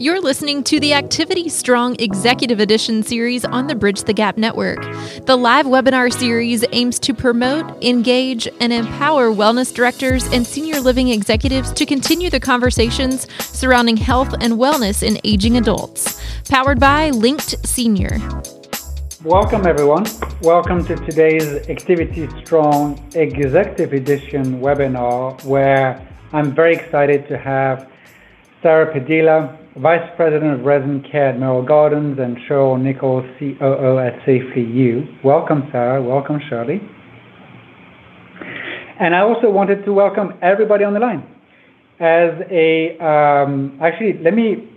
You're listening to the Activity Strong Executive Edition series on the Bridge the Gap Network. The live webinar series aims to promote, engage, and empower wellness directors and senior living executives to continue the conversations surrounding health and wellness in aging adults. Powered by Linked Senior. Welcome, everyone. Welcome to today's Activity Strong Executive Edition webinar, where I'm very excited to have Sara Padilla, Vice President of Resident Care at Merrill Gardens, and Shirley Nickels, COO at Safely You. Welcome, Sara. Welcome, Shirley. And I also wanted to welcome everybody on the line. As a um, actually, let me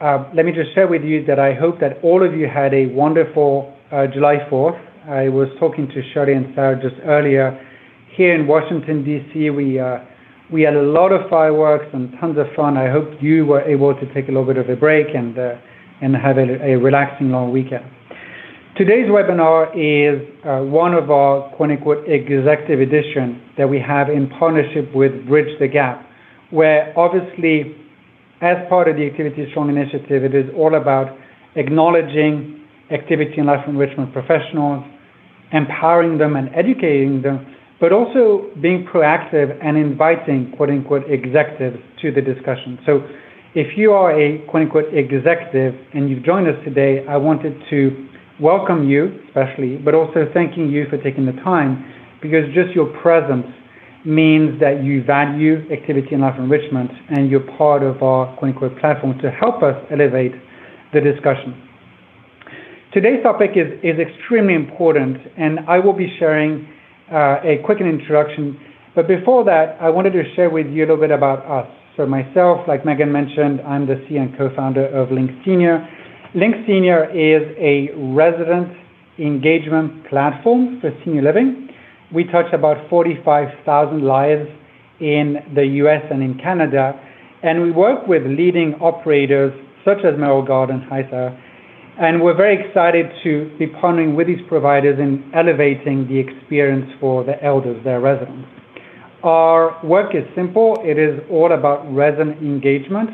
uh, let me just share with you that I hope that all of you had a wonderful uh, July 4th. I was talking to Shirley and Sara just earlier. Here in Washington D.C., we uh, we had a lot of fireworks and tons of fun. I hope you were able to take a little bit of a break and, uh, and have a, a, relaxing long weekend. Today's webinar is uh, one of our quote unquote executive edition that we have in partnership with Bridge the Gap, where obviously, as part of the Activity Strong initiative, it is all about acknowledging activity and life enrichment professionals, empowering them and educating them but also being proactive and inviting quote unquote executives to the discussion. So if you are a quote unquote executive and you've joined us today, I wanted to welcome you, especially, but also thanking you for taking the time because just your presence means that you value activity and life enrichment and you're part of our quote unquote platform to help us elevate the discussion. Today's topic is, is extremely important, and I will be sharing Uh, a quick introduction. But before that, I wanted to share with you a little bit about us. So myself, like Megan mentioned, I'm the CEO and co-founder of Linked Senior. Linked Senior is a resident engagement platform for senior living. We touch about 45,000 lives in the US and in Canada, and we work with leading operators such as Merrill Garden, HISA, and we're very excited to be partnering with these providers in elevating the experience for the elders, their residents. Our work is simple. It is all about resident engagement,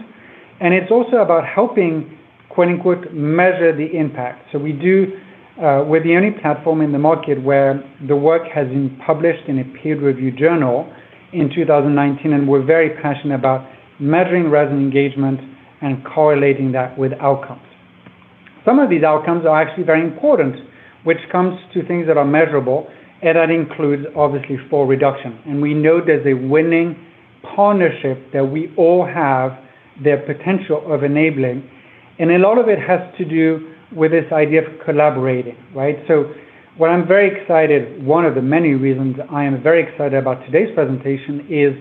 and it's also about helping, quote unquote, measure the impact. So we do, uh, we're the only platform in the market where the work has been published in a peer-reviewed journal in 2019, and we're very passionate about measuring resident engagement and correlating that with outcomes. Some of these outcomes are actually very important, which comes to things that are measurable, and that includes obviously fall reduction. And we know there's a winning partnership that we all have the potential of enabling. And a lot of it has to do with this idea of collaborating, right? So what I'm very excited, one of the many reasons I am very excited about today's presentation is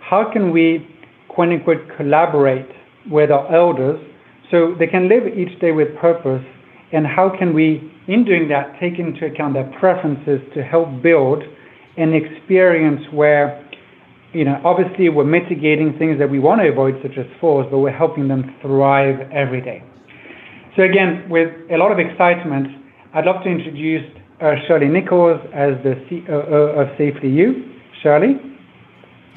how can we, quote unquote, collaborate with our elders so they can live each day with purpose, and how can we, in doing that, take into account their preferences to help build an experience where, you know, obviously we're mitigating things that we want to avoid, such as falls, but we're helping them thrive every day. So again, with a lot of excitement, I'd love to introduce uh, Shirley Nickels as the COO of Safely You. Shirley?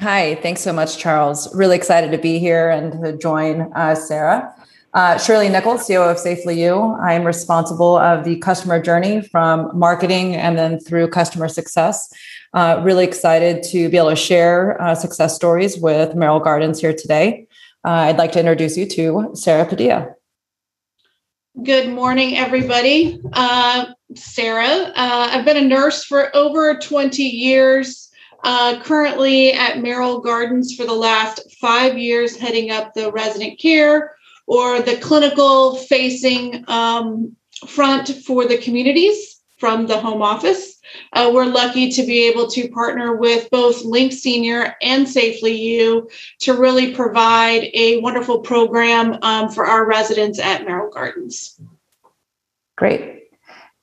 Hi, thanks so much, Charles. Really excited to be here and to join uh, Sara. Uh, Shirley Nickels, CEO of Safely You. I am responsible of the customer journey from marketing and then through customer success. Uh, really excited to be able to share uh, success stories with Merrill Gardens here today. Uh, I'd like to introduce you to Sara Padilla. Good morning, everybody. Uh, Sara, uh, I've been a nurse for over 20 years. currently at Merrill Gardens for the last five years, heading up the resident care, or the clinical facing um, front for the communities from the home office. Uh, we're lucky to be able to partner with both Linked Senior and Safely You to really provide a wonderful program um, for our residents at Merrill Gardens. Great.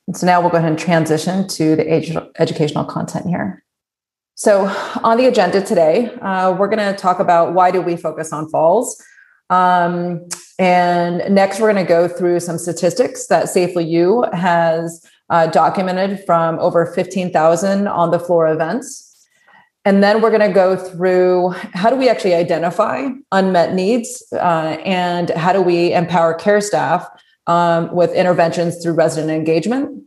And so now we'll go ahead and transition to the ed- educational content here. So on the agenda today, uh, we're going to talk about why do we focus on falls. Um, and next, we're going to go through some statistics that Safely You has uh, documented from over 15,000 on the floor events. And then we're going to go through how do we actually identify unmet needs uh, and how do we empower care staff um, with interventions through resident engagement.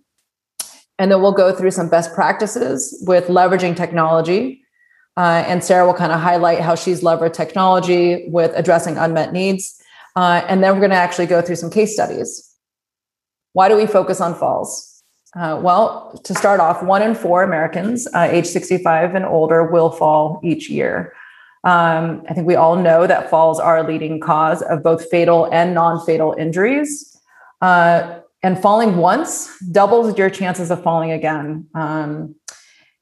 And then we'll go through some best practices with leveraging technology. Uh, and Sara will kind of highlight how she's leveraged technology with addressing unmet needs. Uh, and then we're going to actually go through some case studies. Why do we focus on falls? Uh, well, to start off, one in four Americans uh, age 65 and older will fall each year. Um, I think we all know that falls are a leading cause of both fatal and non fatal injuries. Uh, and falling once doubles your chances of falling again. Um,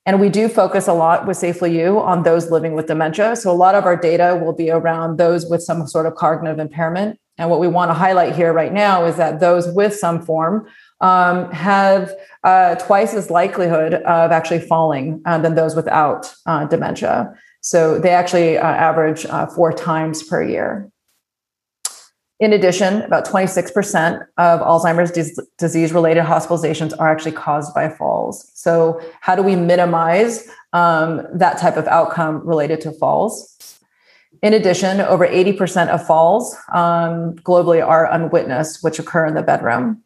and we do focus a lot with Safely You on those living with dementia. So a lot of our data will be around those with some sort of cognitive impairment. And what we want to highlight here right now is that those with some form um, have uh, twice as likelihood of actually falling uh, than those without uh, dementia. So they actually uh, average uh, four times per year. In addition, about 26% of Alzheimer's disease related hospitalizations are actually caused by falls. So, how do we minimize um, that type of outcome related to falls? In addition, over 80% of falls um, globally are unwitnessed, which occur in the bedroom.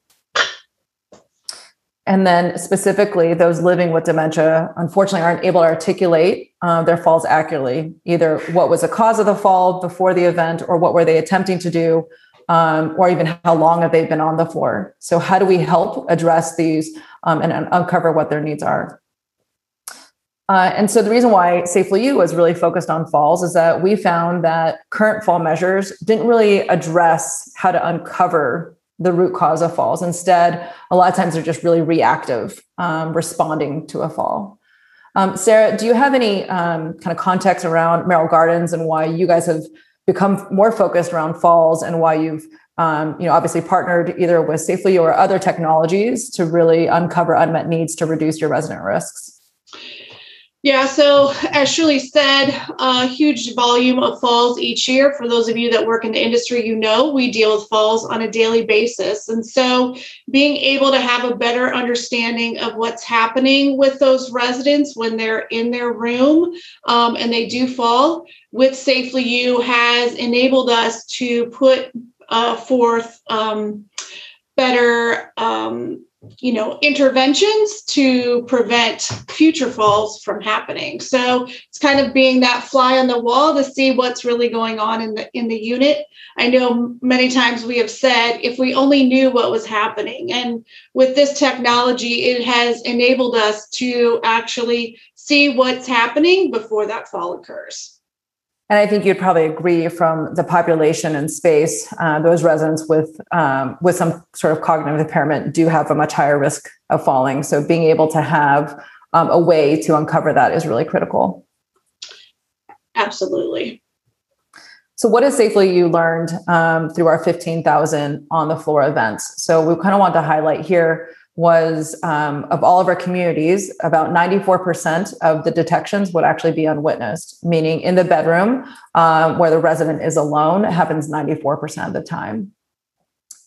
And then, specifically, those living with dementia unfortunately aren't able to articulate uh, their falls accurately, either what was the cause of the fall before the event, or what were they attempting to do, um, or even how long have they been on the floor. So, how do we help address these um, and, uncover what their needs are? Uh, and so, the reason why Safely was really focused on falls is that we found that current fall measures didn't really address how to uncover the root cause of falls. Instead, a lot of times they're just really reactive, um, responding to a fall. Um, Sara, do you have any um, kind of context around Merrill Gardens and why you guys have become more focused around falls and why you've um, you know obviously partnered either with Safely or other technologies to really uncover unmet needs to reduce your resident risks? Yeah, so as Shirley said, a huge volume of falls each year. For those of you that work in the industry, you know we deal with falls on a daily basis. And so being able to have a better understanding of what's happening with those residents when they're in their room um, and they do fall with Safely You has enabled us to put uh, forth um, better. Um, you know interventions to prevent future falls from happening. So it's kind of being that fly on the wall to see what's really going on in the in the unit. I know many times we have said if we only knew what was happening. And with this technology it has enabled us to actually see what's happening before that fall occurs and I think you'd probably agree from the population and space, uh, those residents with um, with some sort of cognitive impairment do have a much higher risk of falling. So being able to have um, a way to uncover that is really critical. Absolutely. So, what has Safely You learned um, through our 15,000 on the floor events? So, we kind of want to highlight here was um, of all of our communities, about 94% of the detections would actually be unwitnessed, meaning in the bedroom uh, where the resident is alone, it happens 94% of the time.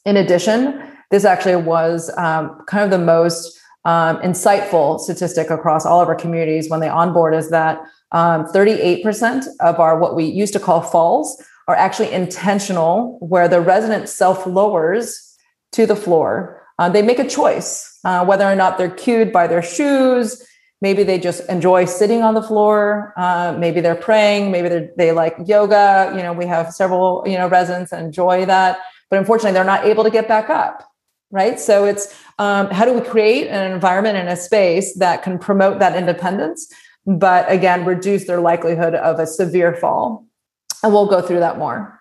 In addition, this actually was um, kind of the most um, insightful statistic across all of our communities when they onboard is that 38% um, of our what we used to call falls are actually intentional, where the resident self lowers to the floor uh, they make a choice uh, whether or not they're cued by their shoes. Maybe they just enjoy sitting on the floor. Uh, maybe they're praying. Maybe they they like yoga. You know, we have several you know residents that enjoy that, but unfortunately, they're not able to get back up. Right. So it's um, how do we create an environment and a space that can promote that independence, but again, reduce their likelihood of a severe fall. And we'll go through that more.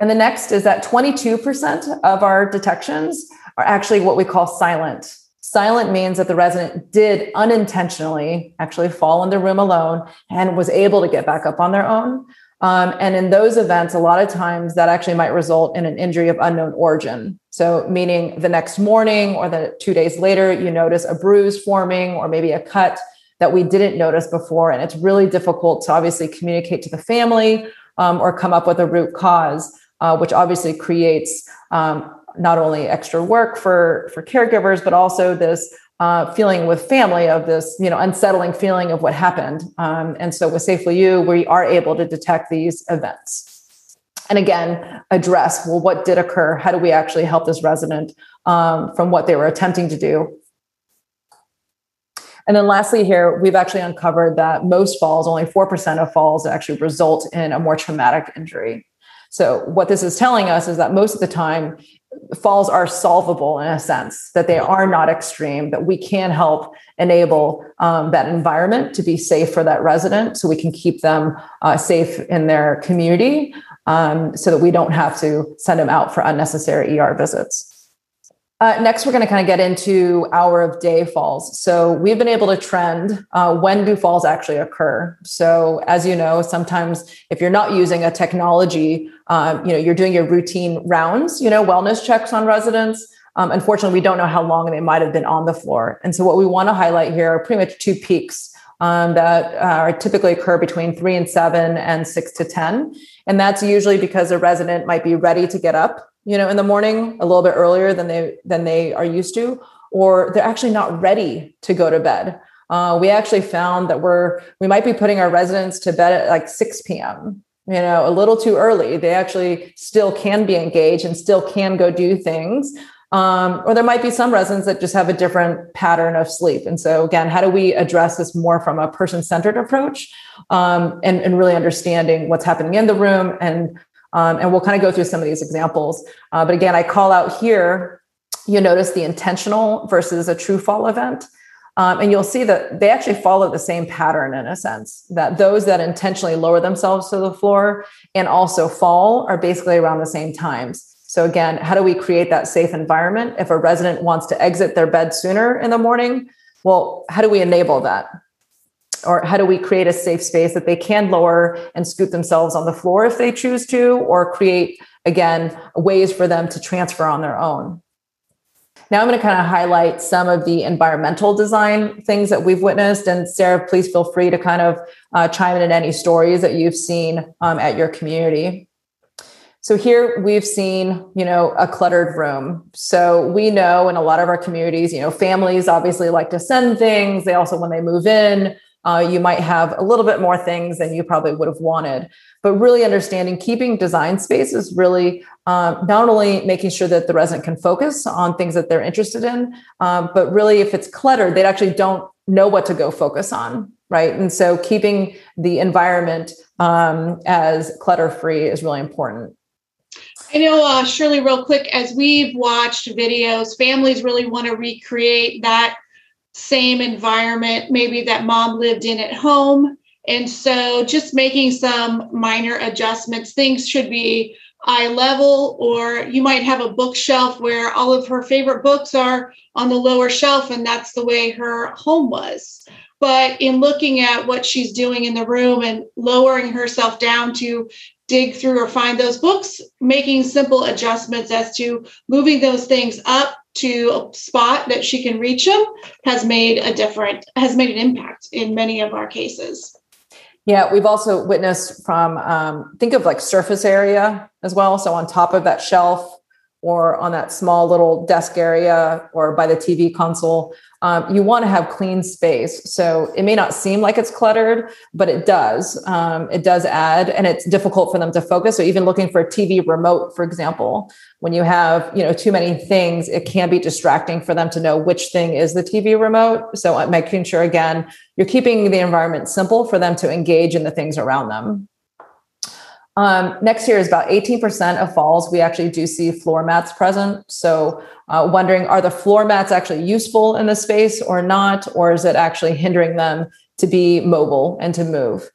And the next is that 22% of our detections are actually what we call silent. Silent means that the resident did unintentionally actually fall in the room alone and was able to get back up on their own. Um, and in those events, a lot of times that actually might result in an injury of unknown origin. So, meaning the next morning or the two days later, you notice a bruise forming or maybe a cut that we didn't notice before. And it's really difficult to obviously communicate to the family um, or come up with a root cause, uh, which obviously creates um, not only extra work for for caregivers but also this uh, feeling with family of this, you know, unsettling feeling of what happened. Um, and so with Safely You, we are able to detect these events. And again, address well, what did occur? How do we actually help this resident um, from what they were attempting to do? And then lastly, here, we've actually uncovered that most falls, only 4% of falls actually result in a more traumatic injury. So, what this is telling us is that most of the time, falls are solvable in a sense, that they are not extreme, that we can help enable um, that environment to be safe for that resident so we can keep them uh, safe in their community um, so that we don't have to send them out for unnecessary ER visits. Uh, next, we're going to kind of get into hour of day falls. So we've been able to trend uh, when do falls actually occur. So as you know, sometimes if you're not using a technology, um, you know you're doing your routine rounds, you know wellness checks on residents. Um, unfortunately, we don't know how long they might have been on the floor. And so what we want to highlight here are pretty much two peaks um, that uh, typically occur between three and seven and six to ten, and that's usually because a resident might be ready to get up you know, in the morning a little bit earlier than they than they are used to, or they're actually not ready to go to bed. Uh, we actually found that we're we might be putting our residents to bed at like 6 p.m. You know, a little too early. They actually still can be engaged and still can go do things. Um, or there might be some residents that just have a different pattern of sleep. And so, again, how do we address this more from a person centered approach um, and, and really understanding what's happening in the room and um, and we'll kind of go through some of these examples. Uh, but again, I call out here, you notice the intentional versus a true fall event. Um, and you'll see that they actually follow the same pattern in a sense that those that intentionally lower themselves to the floor and also fall are basically around the same times. So, again, how do we create that safe environment? If a resident wants to exit their bed sooner in the morning, well, how do we enable that? Or how do we create a safe space that they can lower and scoot themselves on the floor if they choose to or create again ways for them to transfer on their own now i'm going to kind of highlight some of the environmental design things that we've witnessed and sara please feel free to kind of uh, chime in in any stories that you've seen um, at your community so here we've seen, you know, a cluttered room. So we know in a lot of our communities, you know, families obviously like to send things. They also, when they move in, uh, you might have a little bit more things than you probably would have wanted. But really understanding keeping design space is really um, not only making sure that the resident can focus on things that they're interested in, um, but really if it's cluttered, they actually don't know what to go focus on. Right. And so keeping the environment um, as clutter free is really important. I know, uh, Shirley, real quick, as we've watched videos, families really want to recreate that same environment maybe that mom lived in at home. And so just making some minor adjustments, things should be eye level, or you might have a bookshelf where all of her favorite books are on the lower shelf, and that's the way her home was. But in looking at what she's doing in the room and lowering herself down to dig through or find those books, making simple adjustments as to moving those things up to a spot that she can reach them has made a different has made an impact in many of our cases. Yeah we've also witnessed from um, think of like surface area as well. So on top of that shelf or on that small little desk area or by the tv console um, you want to have clean space. So it may not seem like it's cluttered, but it does. Um, it does add, and it's difficult for them to focus. So even looking for a TV remote, for example, when you have you know too many things, it can be distracting for them to know which thing is the TV remote. So uh, making sure again you're keeping the environment simple for them to engage in the things around them. Um, next year is about 18% of falls. We actually do see floor mats present. So, uh, wondering are the floor mats actually useful in the space or not? Or is it actually hindering them to be mobile and to move?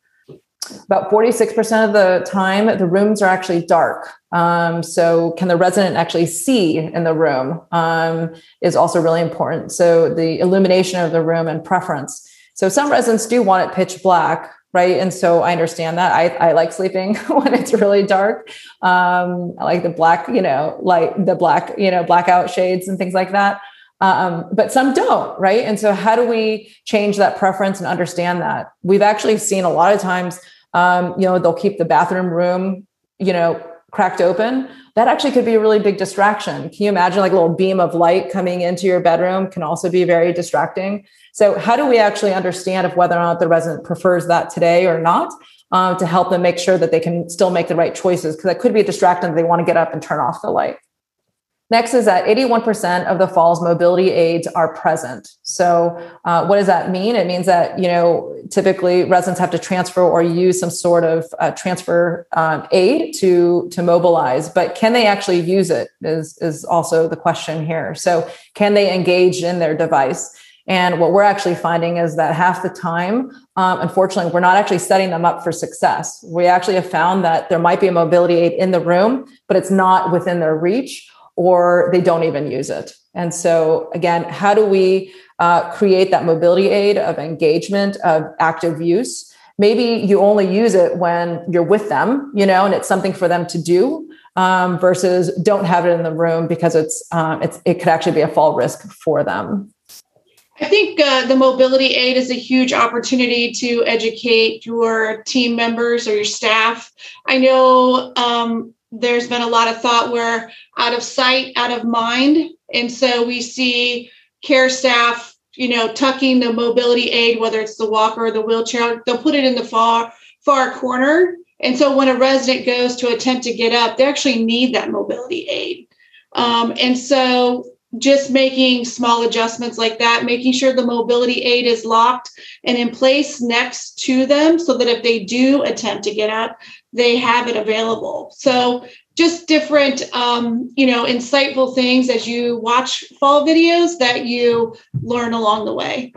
About 46% of the time, the rooms are actually dark. Um, so, can the resident actually see in the room um, is also really important. So, the illumination of the room and preference. So, some residents do want it pitch black, right? And so i understand that. I, I like sleeping when it's really dark. Um, i like the black you know like the black you know blackout shades and things like that. Um, but some don't right? And so how do we change that preference and understand that? We've actually seen a lot of times um, you know they'll keep the bathroom room you know cracked open, that actually could be a really big distraction. Can you imagine like a little beam of light coming into your bedroom can also be very distracting. So how do we actually understand if whether or not the resident prefers that today or not? Uh, to help them make sure that they can still make the right choices because that could be a distraction. They want to get up and turn off the light. Next is that 81% of the fall's mobility aids are present. So, uh, what does that mean? It means that you know typically residents have to transfer or use some sort of uh, transfer um, aid to to mobilize, but can they actually use it? Is is also the question here. So, can they engage in their device? And what we're actually finding is that half the time, um, unfortunately, we're not actually setting them up for success. We actually have found that there might be a mobility aid in the room, but it's not within their reach or they don't even use it. And so, again, how do we uh, create that mobility aid of engagement, of active use? Maybe you only use it when you're with them, you know, and it's something for them to do. Um, versus don't have it in the room because it's, um, it's it could actually be a fall risk for them. I think uh, the mobility aid is a huge opportunity to educate your team members or your staff. I know um, there's been a lot of thought where out of sight, out of mind. And so we see care staff, you know, tucking the mobility aid, whether it's the walker or the wheelchair, they'll put it in the far, far corner. And so when a resident goes to attempt to get up, they actually need that mobility aid. Um, and so just making small adjustments like that, making sure the mobility aid is locked and in place next to them so that if they do attempt to get up, they have it available. So just different, um, you know, insightful things as you watch fall videos that you learn along the way.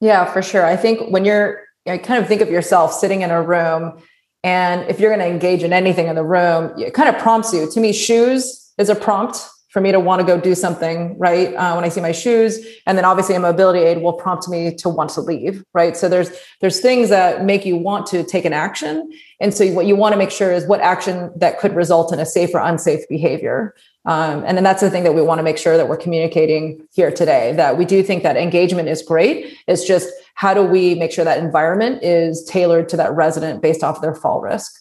Yeah, for sure. I think when you're, I kind of think of yourself sitting in a room and if you're going to engage in anything in the room, it kind of prompts you. To me, shoes is a prompt for me to want to go do something, right? Uh, when I see my shoes, and then obviously a mobility aid will prompt me to want to leave, right? So there's there's things that make you want to take an action, and so what you want to make sure is what action that could result in a safe or unsafe behavior. Um, and then that's the thing that we want to make sure that we're communicating here today. That we do think that engagement is great. It's just how do we make sure that environment is tailored to that resident based off of their fall risk.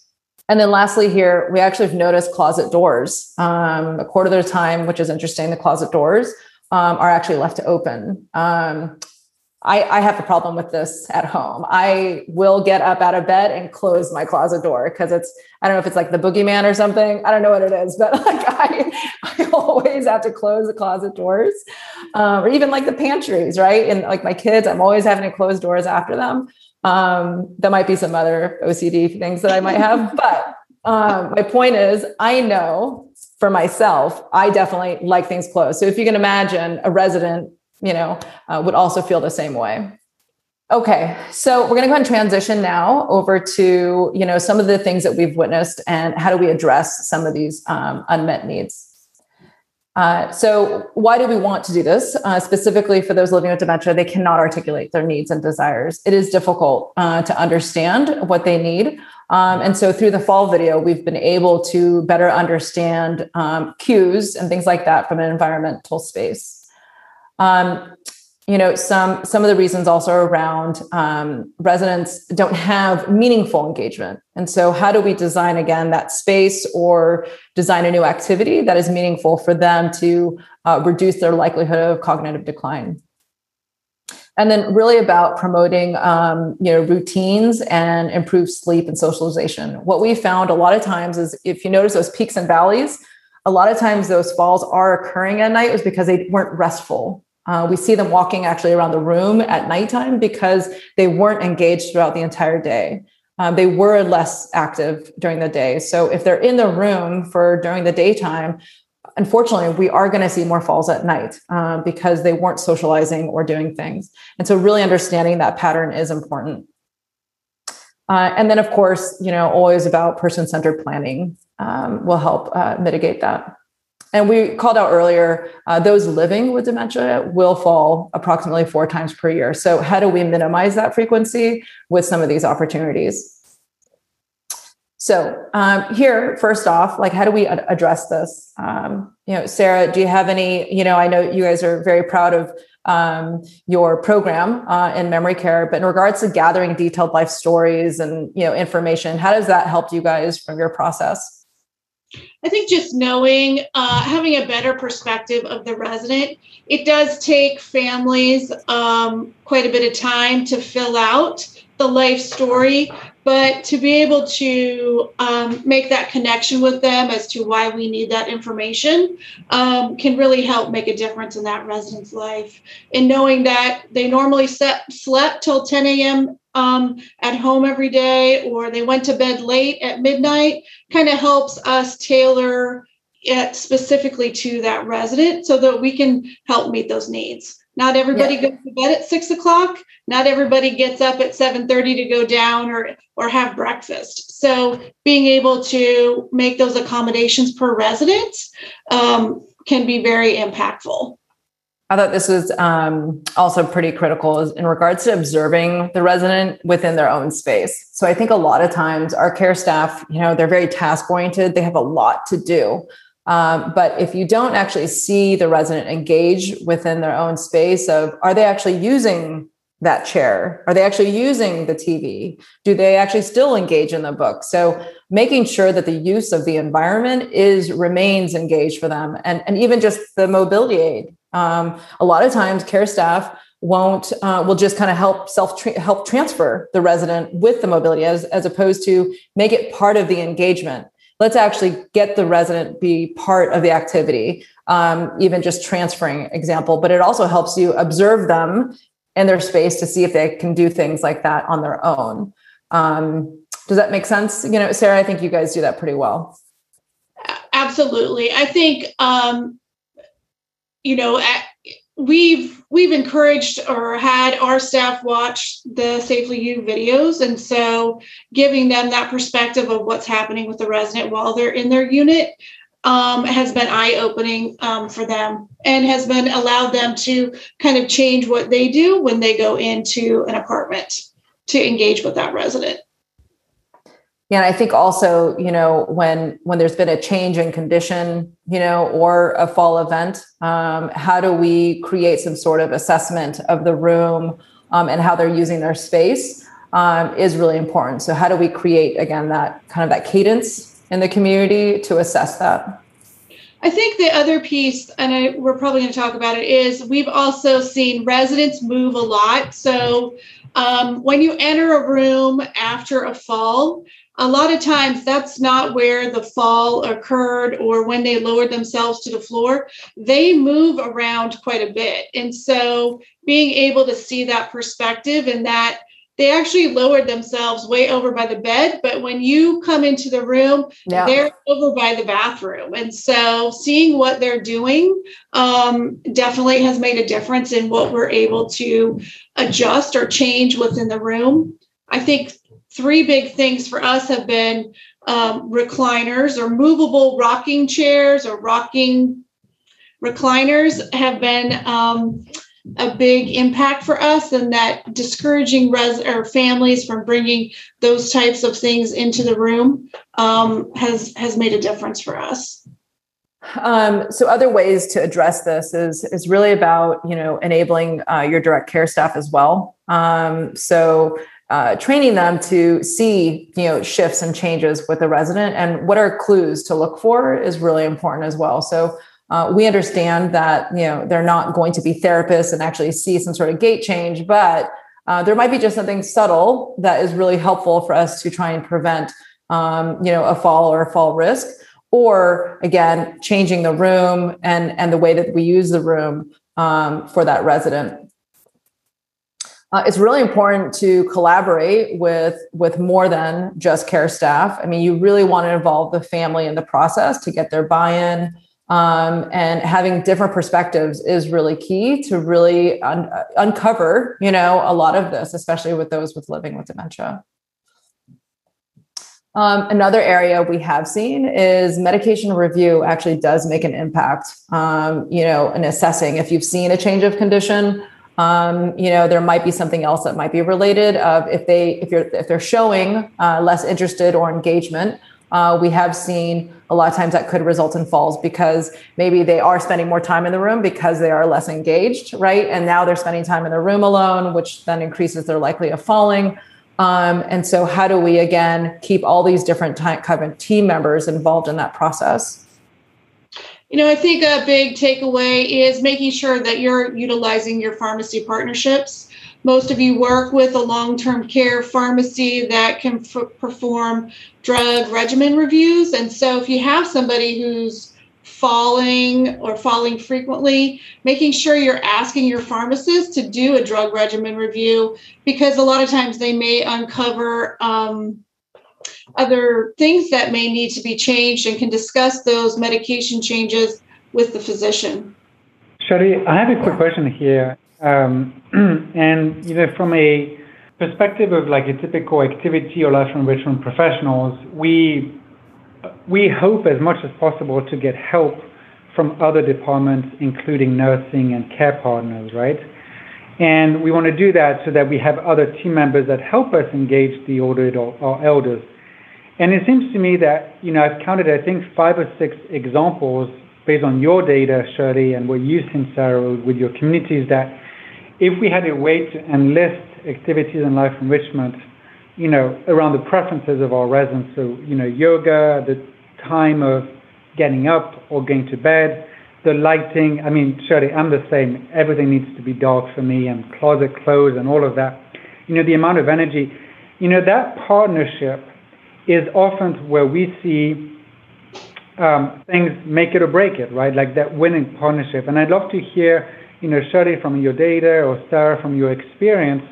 And then lastly, here, we actually have noticed closet doors. Um, a quarter of the time, which is interesting, the closet doors um, are actually left to open. Um, I, I, have a problem with this at home. I will get up out of bed and close my closet door because it's, I don't know if it's like the boogeyman or something. I don't know what it is, but like I, I always have to close the closet doors um, or even like the pantries, right? And like my kids, I'm always having to close doors after them. Um, that might be some other OCD things that I might have. but um, my point is, I know for myself, I definitely like things closed. So if you can imagine a resident, you know, uh, would also feel the same way. Okay, so we're going to go and transition now over to you know some of the things that we've witnessed and how do we address some of these um, unmet needs. Uh, so, why do we want to do this? Uh, specifically for those living with dementia, they cannot articulate their needs and desires. It is difficult uh, to understand what they need. Um, and so, through the fall video, we've been able to better understand um, cues and things like that from an environmental space. Um, you know some some of the reasons also around um, residents don't have meaningful engagement. And so how do we design again that space or design a new activity that is meaningful for them to uh, reduce their likelihood of cognitive decline? And then really about promoting um, you know routines and improved sleep and socialization. What we found a lot of times is if you notice those peaks and valleys a lot of times those falls are occurring at night was because they weren't restful uh, we see them walking actually around the room at nighttime because they weren't engaged throughout the entire day. Um, they were less active during the day. So if they're in the room for during the daytime, unfortunately, we are going to see more falls at night uh, because they weren't socializing or doing things. And so really understanding that pattern is important. Uh, and then, of course, you know, always about person-centered planning um, will help uh, mitigate that. And we called out earlier, uh, those living with dementia will fall approximately four times per year. So, how do we minimize that frequency with some of these opportunities? So, um, here, first off, like, how do we ad- address this? Um, you know, Sara, do you have any? You know, I know you guys are very proud of um, your program uh, in memory care, but in regards to gathering detailed life stories and you know information, how does that help you guys from your process? I think just knowing, uh, having a better perspective of the resident, it does take families um, quite a bit of time to fill out the life story, but to be able to um, make that connection with them as to why we need that information um, can really help make a difference in that resident's life. And knowing that they normally set, slept till 10 a.m. Um, at home every day, or they went to bed late at midnight, kind of helps us tailor it specifically to that resident so that we can help meet those needs. Not everybody yeah. goes to bed at six o'clock. Not everybody gets up at 7:30 to go down or or have breakfast. So being able to make those accommodations per resident um, can be very impactful. I thought this was um, also pretty critical in regards to observing the resident within their own space. So I think a lot of times our care staff, you know, they're very task oriented. They have a lot to do. Um, but if you don't actually see the resident engage within their own space of are they actually using that chair? Are they actually using the TV? Do they actually still engage in the book? So making sure that the use of the environment is remains engaged for them and, and even just the mobility aid. Um, a lot of times care staff won't uh, will just kind of help self tra- help transfer the resident with the mobility as, as opposed to make it part of the engagement let's actually get the resident be part of the activity um, even just transferring example but it also helps you observe them in their space to see if they can do things like that on their own. Um, does that make sense? You know sara i think you guys do that pretty well. Absolutely. I think um, you know we've we've encouraged or had our staff watch the safely you videos. And so giving them that perspective of what's happening with the resident while they're in their unit um, has been eye-opening um, for them and has been allowed them to kind of change what they do when they go into an apartment to engage with that resident yeah, and I think also, you know, when when there's been a change in condition, you know, or a fall event, um, how do we create some sort of assessment of the room um, and how they're using their space um, is really important. So, how do we create again that kind of that cadence in the community to assess that? I think the other piece, and I, we're probably going to talk about it, is we've also seen residents move a lot. So um, when you enter a room after a fall, a lot of times that's not where the fall occurred or when they lowered themselves to the floor. They move around quite a bit. And so being able to see that perspective and that they actually lowered themselves way over by the bed, but when you come into the room, yeah. they're over by the bathroom. And so seeing what they're doing um, definitely has made a difference in what we're able to adjust or change within the room. I think three big things for us have been um, recliners or movable rocking chairs or rocking recliners have been um, a big impact for us and that discouraging res- or families from bringing those types of things into the room um, has has made a difference for us. Um, so other ways to address this is is really about you know enabling uh, your direct care staff as well. Um, so uh, training them to see you know shifts and changes with the resident. And what are clues to look for is really important as well. So uh, we understand that you know they're not going to be therapists and actually see some sort of gait change but uh, there might be just something subtle that is really helpful for us to try and prevent um, you know a fall or a fall risk. Or again changing the room and and the way that we use the room um, for that resident uh, it's really important to collaborate with with more than just care staff. I mean, you really want to involve the family in the process to get their buy-in. Um, and having different perspectives is really key to really un- uncover, you know, a lot of this, especially with those with living with dementia. Um, another area we have seen is medication review actually does make an impact, um, you know, in assessing if you've seen a change of condition um, you know there might be something else that might be related of if they if you're if they're showing uh, less interested or engagement uh, we have seen a lot of times that could result in falls because maybe they are spending more time in the room because they are less engaged right and now they're spending time in the room alone which then increases their likelihood of falling Um, and so, how do we again keep all these different kind of team members involved in that process? You know, I think a big takeaway is making sure that you're utilizing your pharmacy partnerships. Most of you work with a long term care pharmacy that can f- perform drug regimen reviews. And so, if you have somebody who's falling or falling frequently, making sure you're asking your pharmacist to do a drug regimen review because a lot of times they may uncover um, other things that may need to be changed and can discuss those medication changes with the physician. Sherry, I have a quick question here. Um, and, you know, from a perspective of like a typical activity or life enrichment professionals, we we hope as much as possible to get help from other departments, including nursing and care partners, right? And we want to do that so that we have other team members that help us engage the older or elders. And it seems to me that, you know, I've counted, I think, five or six examples based on your data, Shirley, and what seen, Sara, with your communities, that if we had a way to enlist activities and life enrichment, you know, around the preferences of our residents, so, you know, yoga, the time of getting up or going to bed, the lighting. I mean, Shirley, I'm the same. Everything needs to be dark for me and closet clothes and all of that. You know, the amount of energy, you know, that partnership is often where we see um, things make it or break it, right? Like that winning partnership. And I'd love to hear, you know, Shirley, from your data or Sara, from your experience,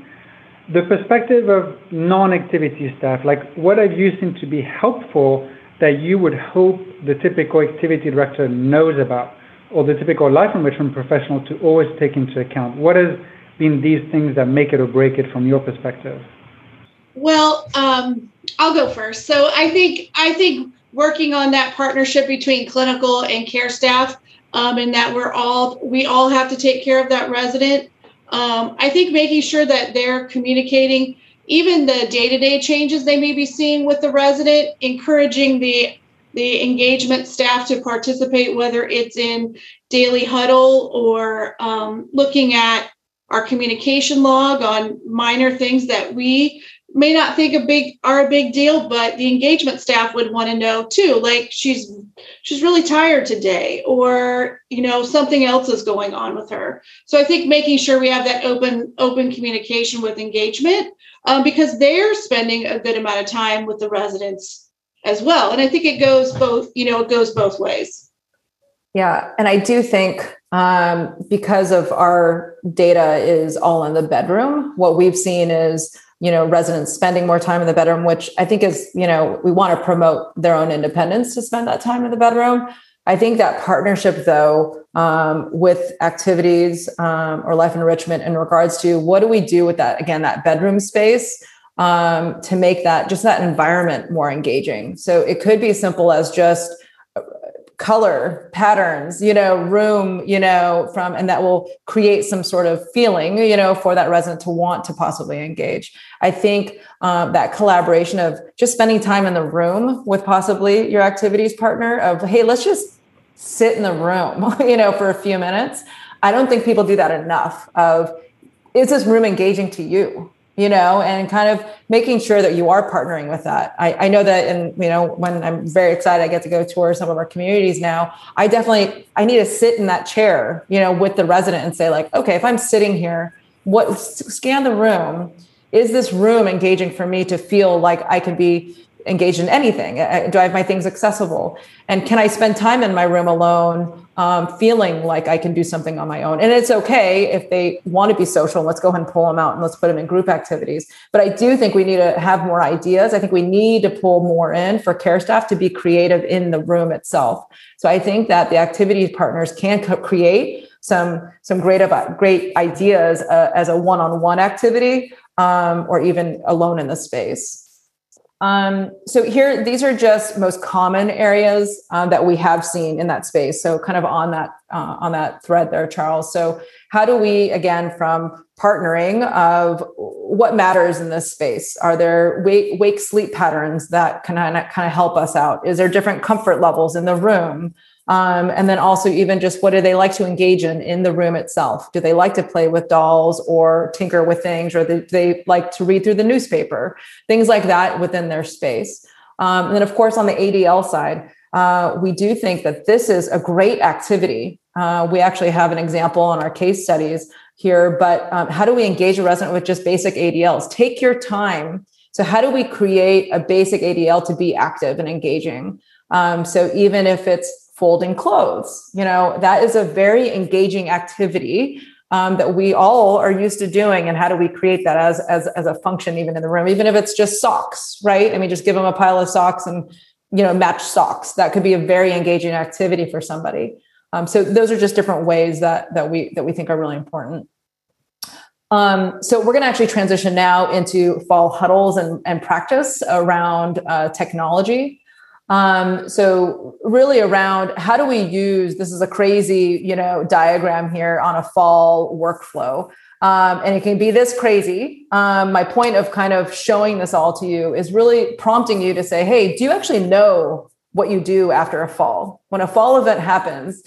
the perspective of non-activity staff. Like, what have you seen to be helpful that you would hope the typical activity director knows about, or the typical life enrichment professional to always take into account? What has been these things that make it or break it from your perspective? Well, um, I'll go first. So I think I think working on that partnership between clinical and care staff, um, and that we're all we all have to take care of that resident. Um, I think making sure that they're communicating even the day-to-day changes they may be seeing with the resident, encouraging the the engagement staff to participate, whether it's in daily huddle or um, looking at our communication log on minor things that we may not think a big are a big deal, but the engagement staff would want to know too. Like she's she's really tired today, or you know something else is going on with her. So I think making sure we have that open open communication with engagement um, because they're spending a good amount of time with the residents as well. And I think it goes both. You know, it goes both ways. Yeah, and I do think um, because of our data is all in the bedroom, what we've seen is you know residents spending more time in the bedroom which i think is you know we want to promote their own independence to spend that time in the bedroom. I think that partnership though um, with activities um, or life enrichment in regards to what do we do with that again that bedroom space um, to make that just that environment more engaging. So it could be simple as just color patterns you know room you know from and that will create some sort of feeling you know for that resident to want to possibly engage. I think um, that collaboration of just spending time in the room with possibly your activities partner of hey let's just sit in the room you know for a few minutes. I don't think people do that enough of is this room engaging to you you know, and kind of making sure that you are partnering with that. I, I know that, and you know, when I'm very excited, I get to go tour some of our communities now. I definitely I need to sit in that chair, you know, with the resident and say like, okay, if I'm sitting here, what scan the room. Is this room engaging for me to feel like I can be engaged in anything? Do I have my things accessible? And can I spend time in my room alone um, feeling like I can do something on my own. And it's okay if they want to be social. Let's go ahead and pull them out and let's put them in group activities. But I do think we need to have more ideas. I think we need to pull more in for care staff to be creative in the room itself. So I think that the activities partners can co- create some some great about great ideas uh, as a one-on-one activity um, or even alone in the space. Um, so here, these are just most common areas uh, that we have seen in that space. So kind of on that uh, on that thread there, Charles. So how do we again from partnering of what matters in this space? Are there wake wake sleep patterns that can kind of kind of help us out? Is there different comfort levels in the room? Um, and then also even just what do they like to engage in in the room itself? Do they like to play with dolls or tinker with things, or do they like to read through the newspaper? Things like that within their space. Um, and then, of course, on the ADL side, uh, we do think that this is a great activity. Uh, we actually have an example in our case studies here, but um, how do we engage a resident with just basic ADLs? Take your time. So, how do we create a basic ADL to be active and engaging? Um, so, even if it's folding clothes, you know, that is a very engaging activity um, that we all are used to doing and how do we create that as, as as a function even in the room? Even if it's just socks right? I mean just give them a pile of socks and you know match socks. That could be a very engaging activity for somebody. Um, so those are just different ways that that we that we think are really important. Um, so we're going to actually transition now into fall huddles and, and practice around uh, technology um, so really around how do we use this is a crazy, you know, diagram here on a fall workflow. Um, and it can be this crazy. Um, my point of kind of showing this all to you is really prompting you to say, hey, do you actually know what you do after a fall? When a fall event happens,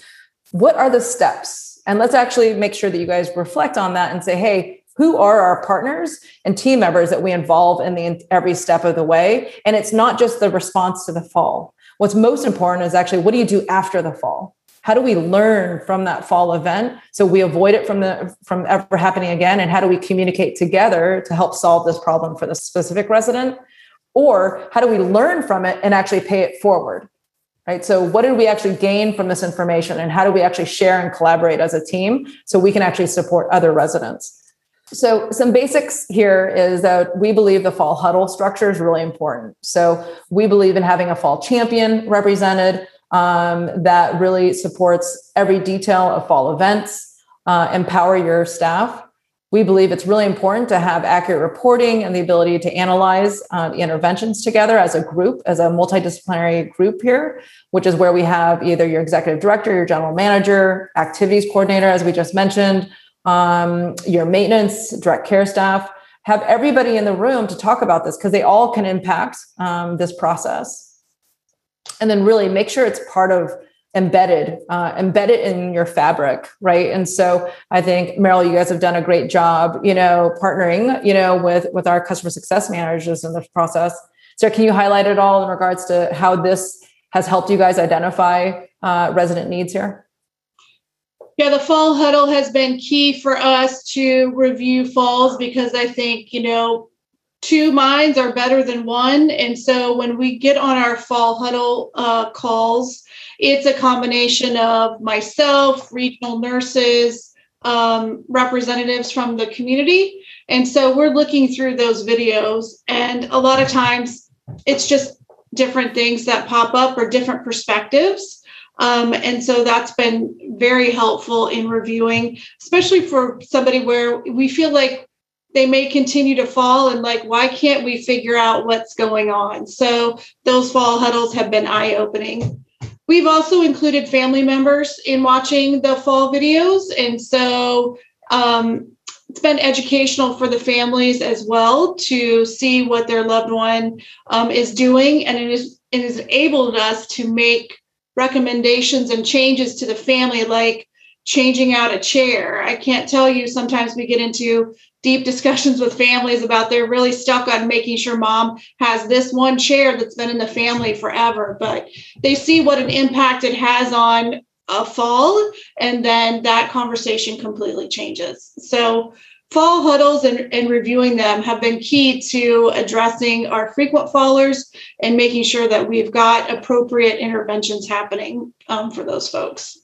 what are the steps? And let's actually make sure that you guys reflect on that and say, hey, who are our partners and team members that we involve in the every step of the way. And it's not just the response to the fall. What's most important is actually what do you do after the fall? How do we learn from that fall event so we avoid it from the from ever happening again? And how do we communicate together to help solve this problem for the specific resident? Or how do we learn from it and actually pay it forward right? So what did we actually gain from this information and how do we actually share and collaborate as a team so we can actually support other residents so, some basics here is that we believe the fall huddle structure is really important. So, we believe in having a fall champion represented um, that really supports every detail of fall events, uh, empower your staff. We believe it's really important to have accurate reporting and the ability to analyze uh, the interventions together as a group, as a multidisciplinary group here, which is where we have either your executive director, your general manager, activities coordinator, as we just mentioned, um, your maintenance, direct care staff, have everybody in the room to talk about this because they all can impact um, this process. And then really make sure it's part of embedded, uh, embedded in your fabric, right? And so I think Merrill, you guys have done a great job, you know, partnering, you know, with with our customer success managers in this process. So can you highlight it all in regards to how this has helped you guys identify uh, resident needs here? Yeah, the fall huddle has been key for us to review falls because I think, you know, two minds are better than one. And so when we get on our fall huddle uh, calls, it's a combination of myself, regional nurses, um, representatives from the community. And so we're looking through those videos, and a lot of times it's just different things that pop up or different perspectives. Um, and so that's been very helpful in reviewing, especially for somebody where we feel like they may continue to fall and like, why can't we figure out what's going on? So those fall huddles have been eye opening. We've also included family members in watching the fall videos. And so um, it's been educational for the families as well to see what their loved one um, is doing. And it, is, it has enabled us to make recommendations and changes to the family, like changing out a chair. I can't tell you, sometimes we get into deep discussions with families about they're really stuck on making sure mom has this one chair that's been in the family forever, but they see what an impact it has on a fall, and then that conversation completely changes. So fall huddles and, and reviewing them have been key to addressing our frequent fallers and making sure that we've got appropriate interventions happening um, for those folks.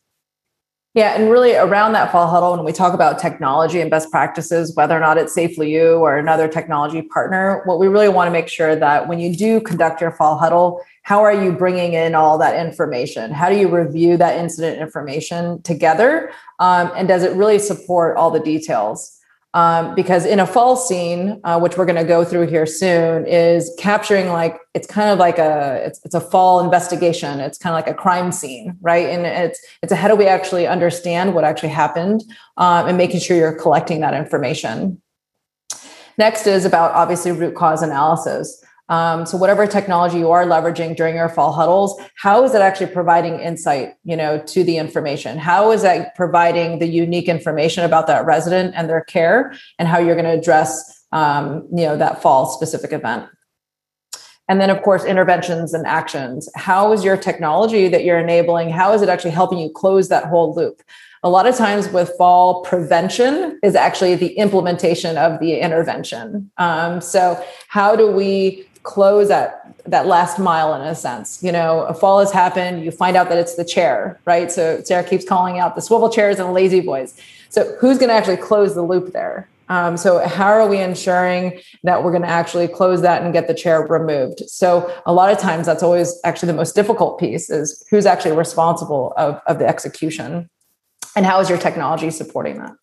Yeah, and really around that fall huddle, when we talk about technology and best practices, whether or not it's SafelyYou or another technology partner, what we really want to make sure that when you do conduct your fall huddle, how are you bringing in all that information? How do you review that incident information together? Um, and does it really support all the details? Um, because in a fall scene, uh, which we're going to go through here soon, is capturing like it's kind of like a it's, it's a fall investigation. It's kind of like a crime scene, right? And it's it's a how do we actually understand what actually happened, um, and making sure you're collecting that information. Next is about obviously root cause analysis. Um, so whatever technology you are leveraging during your fall huddles, how is it actually providing insight, you know, to the information? How is that providing the unique information about that resident and their care, and how you're going to address, um, you know, that fall specific event? And then, of course, interventions and actions. How is your technology that you're enabling? How is it actually helping you close that whole loop? A lot of times with fall prevention is actually the implementation of the intervention. Um, so, how do we close that that last mile in a sense? You know, a fall has happened. You find out that it's the chair, right? So Sara keeps calling out the swivel chairs and La-Z-Boys. So, who's going to actually close the loop there? Um, so, how are we ensuring that we're going to actually close that and get the chair removed? So, a lot of times, that's always actually the most difficult piece is who's actually responsible of, of the execution, and how is your technology supporting that?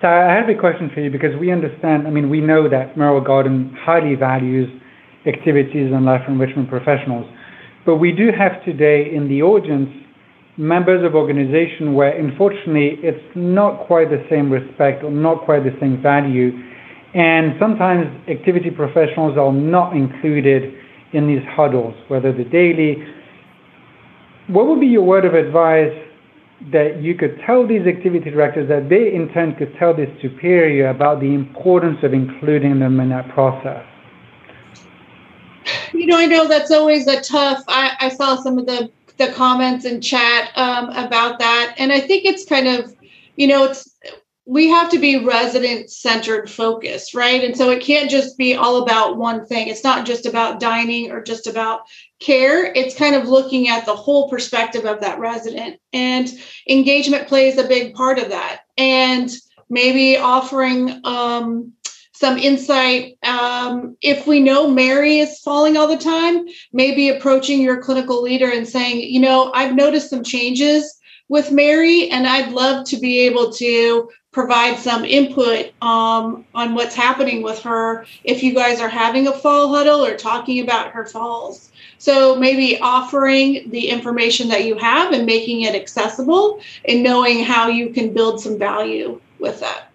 So, I have a question for you because we understand. I mean, we know that Merrill Garden highly values activities and life enrichment professionals, but we do have today in the audience members of organization where unfortunately it's not quite the same respect or not quite the same value. And sometimes activity professionals are not included in these huddles, whether the daily. What would be your word of advice that you could tell these activity directors that they in turn could tell their superior about the importance of including them in that process? You know, I know that's always a tough. I, I saw some of the the comments in chat um, about that. And I think it's kind of, you know, it's we have to be resident centered focused, right? And so it can't just be all about one thing. It's not just about dining or just about care. It's kind of looking at the whole perspective of that resident. And engagement plays a big part of that. And maybe offering um, some insight. Um, if we know Mary is falling all the time, maybe approaching your clinical leader and saying, you know, I've noticed some changes with Mary, and I'd love to be able to provide some input um, on what's happening with her if you guys are having a fall huddle or talking about her falls. So maybe offering the information that you have and making it accessible and knowing how you can build some value with that.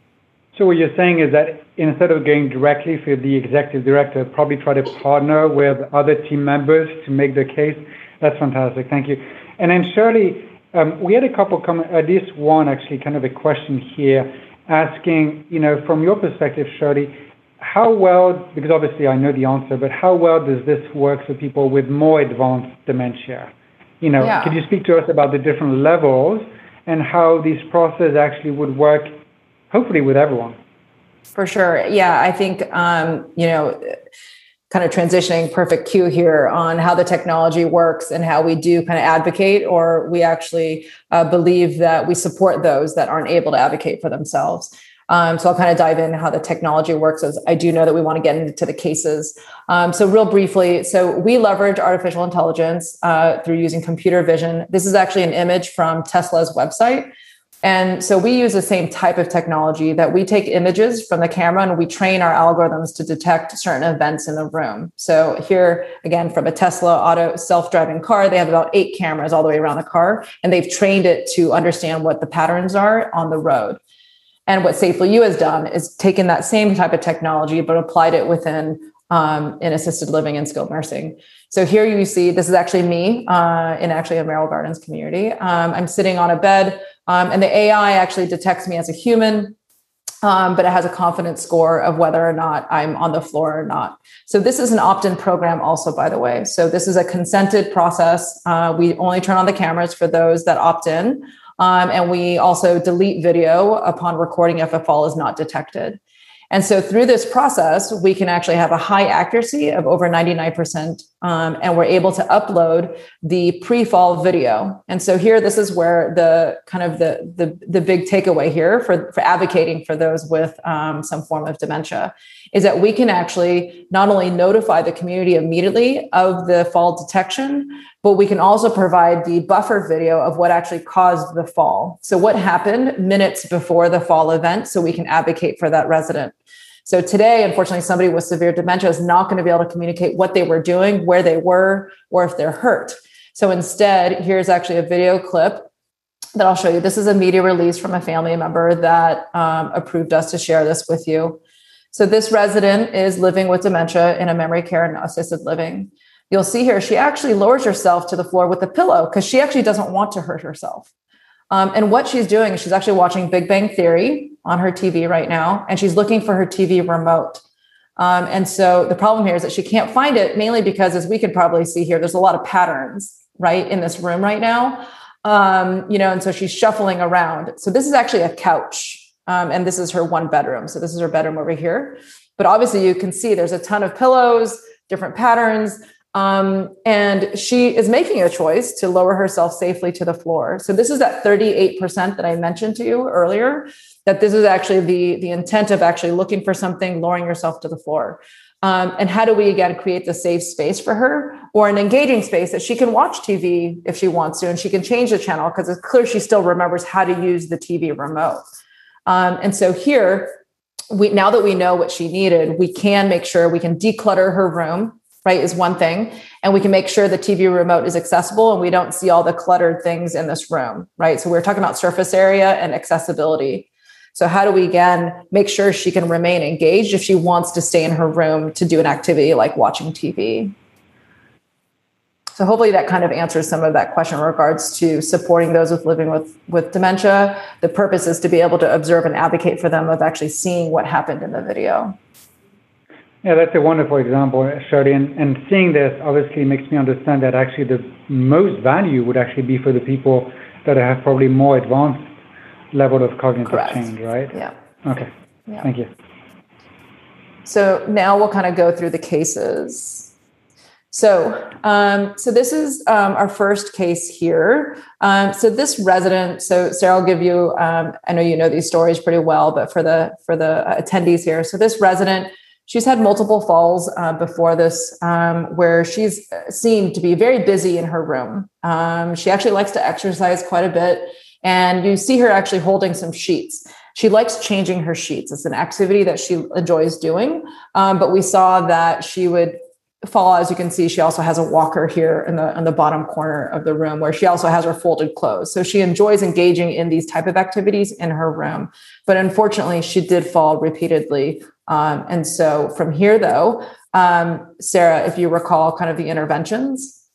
So what you're saying is that instead of going directly for the executive director, probably try to partner with other team members to make the case. That's fantastic. Thank you. And then Shirley, um, we had a couple comment, at least one actually, kind of a question here, asking, you know, from your perspective, Shirley, how well, because obviously I know the answer, but how well does this work for people with more advanced dementia? You know, yeah. could you speak to us about the different levels and how this process actually would work hopefully with everyone. For sure. Yeah, I think, um, you know, kind of transitioning perfect cue here on how the technology works and how we do kind of advocate or we actually uh, believe that we support those that aren't able to advocate for themselves. Um, so I'll kind of dive in how the technology works as I do know that we want to get into the cases. Um, so real briefly, so we leverage artificial intelligence uh, through using computer vision. This is actually an image from Tesla's website. And so we use the same type of technology that we take images from the camera and we train our algorithms to detect certain events in the room. So here again, from a Tesla auto self-driving car, they have about eight cameras all the way around the car, and they've trained it to understand what the patterns are on the road. And what SafelyYou has done is taken that same type of technology, but applied it within um, in assisted living and skilled nursing. So here you see this is actually me uh, in actually a Merrill Gardens community. Um, I'm sitting on a bed um, and the AI actually detects me as a human, um, but it has a confidence score of whether or not I'm on the floor or not. So this is an opt-in program, also, by the way. So this is a consented process. Uh, we only turn on the cameras for those that opt in, um, and we also delete video upon recording if a fall is not detected. And so through this process, we can actually have a high accuracy of over 99%, um, and we're able to upload the pre-fall video. And so here, this is where the kind of the the, the big takeaway here for, for advocating for those with um, some form of dementia is that we can actually not only notify the community immediately of the fall detection, but we can also provide the buffer video of what actually caused the fall. So, what happened minutes before the fall event, so we can advocate for that resident. So, today, unfortunately, somebody with severe dementia is not going to be able to communicate what they were doing, where they were, or if they're hurt. So, instead, here's actually a video clip that I'll show you. This is a media release from a family member that um, approved us to share this with you. So this resident is living with dementia in a memory care and assisted living. You'll see here, she actually lowers herself to the floor with a pillow because she actually doesn't want to hurt herself. Um, and what she's doing is she's actually watching Big Bang Theory on her TV right now, and she's looking for her TV remote. Um, and so the problem here is that she can't find it mainly because, as we could probably see here, there's a lot of patterns right in this room right now. Um, you know, and so she's shuffling around. So this is actually a couch um, and this is her one bedroom. So this is her bedroom over here. But obviously, you can see there's a ton of pillows, different patterns. Um, and she is making a choice to lower herself safely to the floor. So this is that 38% that I mentioned to you earlier, that this is actually the, the intent of actually looking for something, lowering yourself to the floor. Um, and how do we again create the safe space for her or an engaging space that she can watch TV if she wants to, and she can change the channel because it's clear she still remembers how to use the TV remote. Um, and so here, we now that we know what she needed, we can make sure we can declutter her room, right? Is one thing. And we can make sure the TV remote is accessible and we don't see all the cluttered things in this room, right? So we're talking about surface area and accessibility. So how do we again make sure she can remain engaged if she wants to stay in her room to do an activity like watching TV? So hopefully that kind of answers some of that question in regards to supporting those with living with, with dementia. The purpose is to be able to observe and advocate for them of actually seeing what happened in the video. Yeah, that's a wonderful example, Shirley. And, and seeing this obviously makes me understand that actually the most value would actually be for the people that have probably more advanced level of cognitive Correct. change, right? Yeah. Okay. Yeah. Thank you. So now we'll kind of go through the cases. So, um, so this is um, our first case here. Um, so this resident, so Sara, I'll give you. Um, I know you know these stories pretty well, but for the for the attendees here, so this resident, she's had multiple falls uh, before this, um, where she's seen to be very busy in her room. Um, she actually likes to exercise quite a bit, and you see her actually holding some sheets she likes changing her sheets. It's an activity that she enjoys doing. Um, but we saw that she would fall as you can see she also has a walker here in the in the bottom corner of the room where she also has her folded clothes so she enjoys engaging in these type of activities in her room but unfortunately she did fall repeatedly um, and so from here though um, sara if you recall kind of the interventions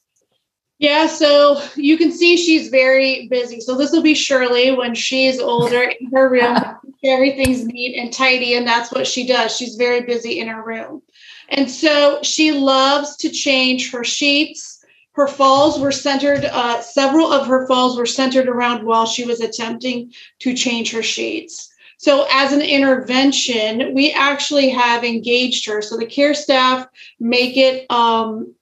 yeah, so you can see she's very busy. So this will be Shirley when she's older in her room. Everything's neat and tidy, and that's what she does. She's very busy in her room. And so she loves to change her sheets. Her falls were centered, uh, several of her falls were centered around while she was attempting to change her sheets. So, as an intervention, we actually have engaged her. So, the care staff make it um,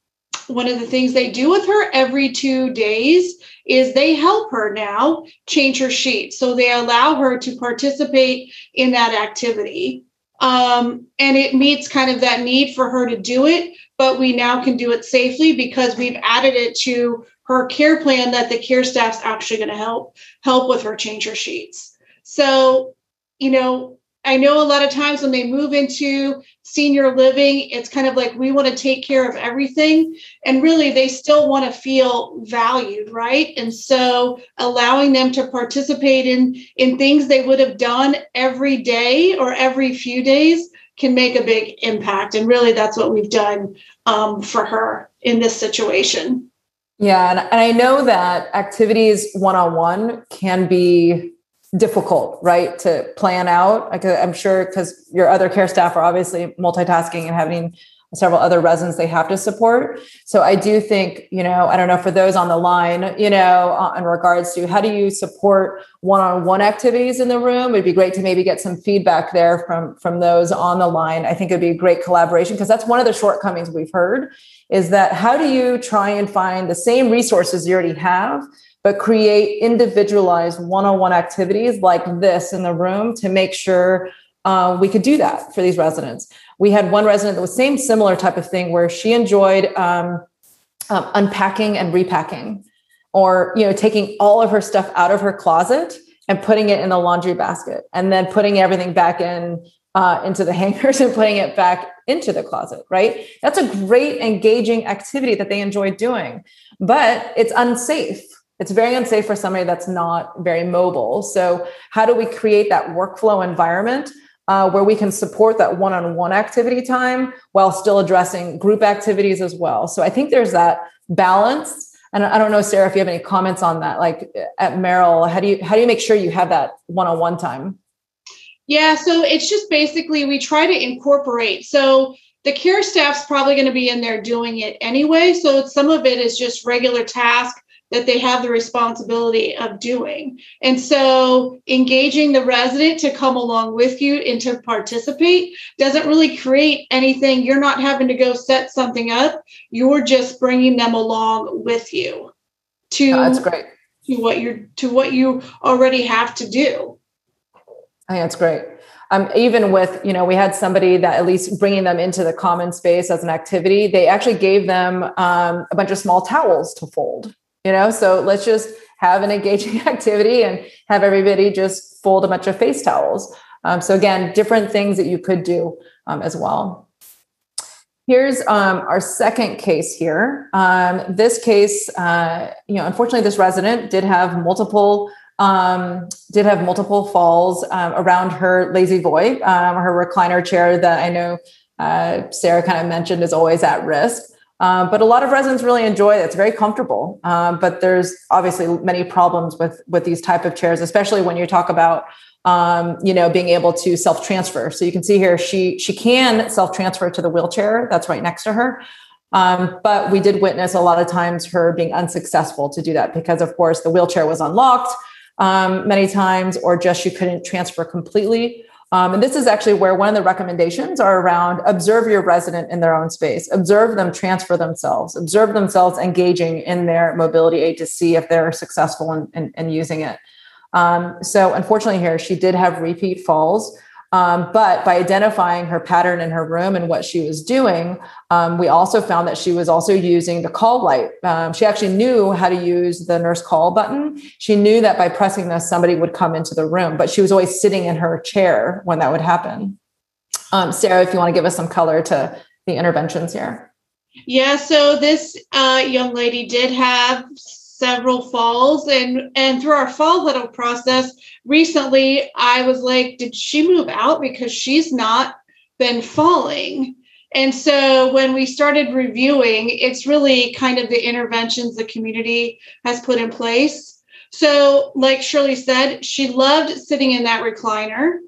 one of the things they do with her every two days is they help her now change her sheets. So, they allow her to participate in that activity. Um, and it meets kind of that need for her to do it, but we now can do it safely because we've added it to her care plan that the care staff's actually going to help help with her change her sheets. So, you know, I know a lot of times when they move into senior living, it's kind of like we want to take care of everything. And really, they still want to feel valued, right? And so allowing them to participate in, in things they would have done every day or every few days can make a big impact. And really, that's what we've done um, for her in this situation. Yeah. And, and I know that activities one on one can be difficult, right, to plan out. I'm sure because your other care staff are obviously multitasking and having several other residents they have to support. So I do think, you know, I don't know for those on the line, you know, uh, in regards to how do you support one-on-one activities in the room? It'd be great to maybe get some feedback there from from those on the line. I think it'd be a great collaboration because that's one of the shortcomings we've heard is that how do you try and find the same resources you already have but create individualized one-on-one activities like this in the room to make sure uh, we could do that for these residents. We had one resident that was same similar type of thing where she enjoyed um, um, unpacking and repacking, or you know taking all of her stuff out of her closet and putting it in the laundry basket, and then putting everything back in uh, into the hangers and putting it back into the closet. Right? That's a great engaging activity that they enjoy doing, but it's unsafe it's very unsafe for somebody that's not very mobile. So, how do we create that workflow environment uh, where we can support that one-on-one activity time while still addressing group activities as well. So I think there's that balance. And I don't know, Sara, if you have any comments on that. Like at Merrill, how do you how do you make sure you have that one-on-one time? Yeah, so it's just basically we try to incorporate. So the care staff's probably going to be in there doing it anyway. So some of it is just regular task that they have the responsibility of doing. And so engaging the resident to come along with you and to participate doesn't really create anything. You're not having to go set something up. You're just bringing them along with you to that's great to what you're to what you already have to do. I think that's great. Um, even with you know we had somebody that at least bringing them into the common space as an activity they actually gave them um, a bunch of small towels to fold you know? So let's just have an engaging activity and have everybody just fold a bunch of face towels. Um, so again different things that you could do um, as well. Here's um, our second case here. Um, this case uh, you know unfortunately this resident did have multiple um, did have multiple falls um, around her La-Z-Boy her recliner chair that i know uh, sara kind of mentioned is always at risk um, but a lot of residents really enjoy it. It's very comfortable. Um, but there's obviously many problems with with these type of chairs, especially when you talk about um, you know being able to self transfer. So you can see here she she can self transfer to the wheelchair that's right next to her. Um, but we did witness a lot of times her being unsuccessful to do that because, of course, the wheelchair was unlocked um, many times, or just she couldn't transfer completely. Um, and this is actually where one of the recommendations are around observe your resident in their own space, observe them transfer themselves, observe themselves engaging in their mobility aid to see if they're successful in, in, in using it. Um, so, unfortunately, here she did have repeat falls. Um, but by identifying her pattern in her room and what she was doing, um, we also found that she was also using the call light. Um, she actually knew how to use the nurse call button. She knew that by pressing this, somebody would come into the room, but she was always sitting in her chair when that would happen. Um, Sara, if you want to give us some color to the interventions here. Yeah, so this uh, young lady did have several falls and and through our fall huddle process recently i was like did she move out? Because she's not been falling. And so when we started reviewing it's really kind of the interventions the community has put in place. So like shirley said she loved sitting in that recliner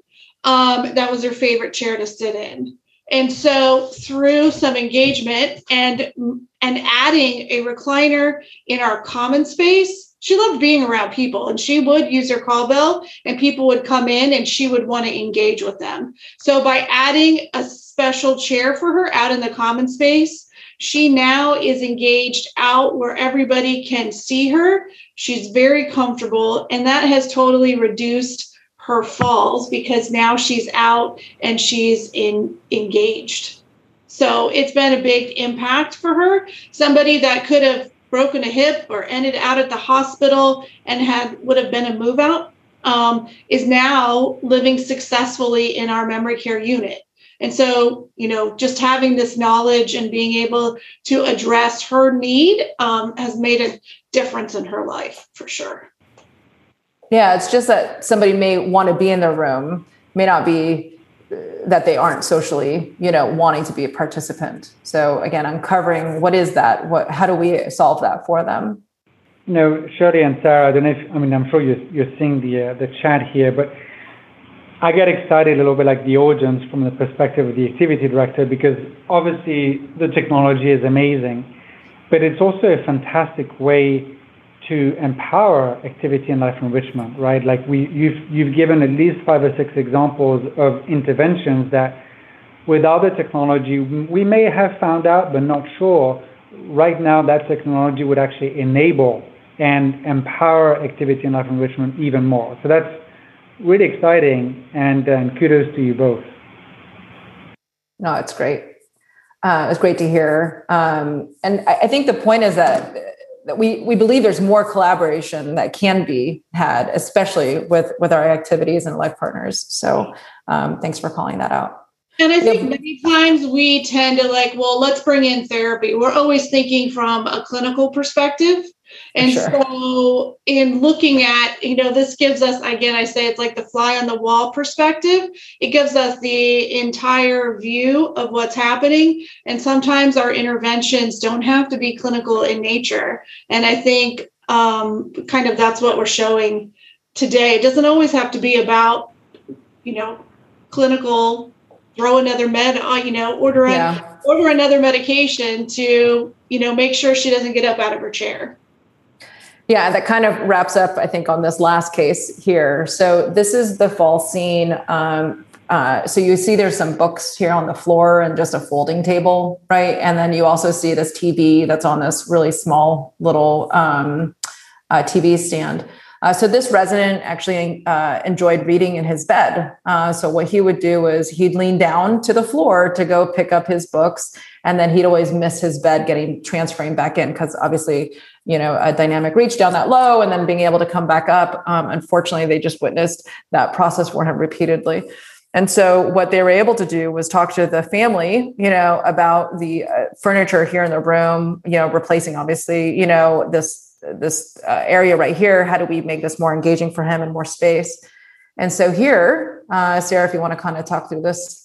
um, that was her favorite chair to sit in and so through some engagement and and adding a recliner in our common space, she loved being around people and she would use her call bell and people would come in and she would want to engage with them. So by adding a special chair for her out in the common space, she now is engaged out where everybody can see her. She's very comfortable and that has totally reduced her falls because now she's out and she's in engaged. So it's been a big impact for her. Somebody that could have broken a hip or ended out at the hospital and had would have been a move out um, is now living successfully in our memory care unit. And so, you know, just having this knowledge and being able to address her need um, has made a difference in her life for sure. Yeah, it's just that somebody may want to be in their room, may not be uh, that they aren't socially, you know, wanting to be a participant. So again, uncovering what is that? What how do we solve that for them? You know, Shirley and Sarah, I don't know if I mean I'm sure you're you're seeing the uh, the chat here, but I get excited a little bit like the audience from the perspective of the activity director because obviously the technology is amazing, but it's also a fantastic way to empower activity and life enrichment, right? Like we, you've, you've given at least five or six examples of interventions that without the technology, we may have found out, but not sure. Right now, that technology would actually enable and empower activity and life enrichment even more. So that's really exciting, and, and kudos to you both. No, it's great. Uh, it's great to hear. Um, and I, I think the point is that that we we believe there's more collaboration that can be had, especially with with our activities and life partners. So um, thanks for calling that out. And I think many times we tend to like, well, let's bring in therapy. We're always thinking from a clinical perspective. And sure. so, in looking at, you know, this gives us, again, I say it's like the fly on the wall perspective. It gives us the entire view of what's happening. And sometimes our interventions don't have to be clinical in nature. And I think um, kind of that's what we're showing today. It doesn't always have to be about, you know, clinical, throw another med, uh, you know, order, yeah. order another medication to, you know, make sure she doesn't get up out of her chair. Yeah, that kind of wraps up, I think, on this last case here. So this is the fall scene. Um, uh, so you see there's some books here on the floor and just a folding table, right? And then you also see this TV that's on this really small little um, uh, TV stand. Uh, so this resident actually uh, enjoyed reading in his bed. Uh, so what he would do is he'd lean down to the floor to go pick up his books, and then he'd always miss his bed getting transferring back in because obviously, you know, a dynamic reach down that low and then being able to come back up. Um, unfortunately, they just witnessed that process for him repeatedly. And so what they were able to do was talk to the family, you know, about the uh, furniture here in the room, you know, replacing obviously, you know, this this uh, area right here how do we make this more engaging for him and more space and so here uh, sara if you want to kind of talk through this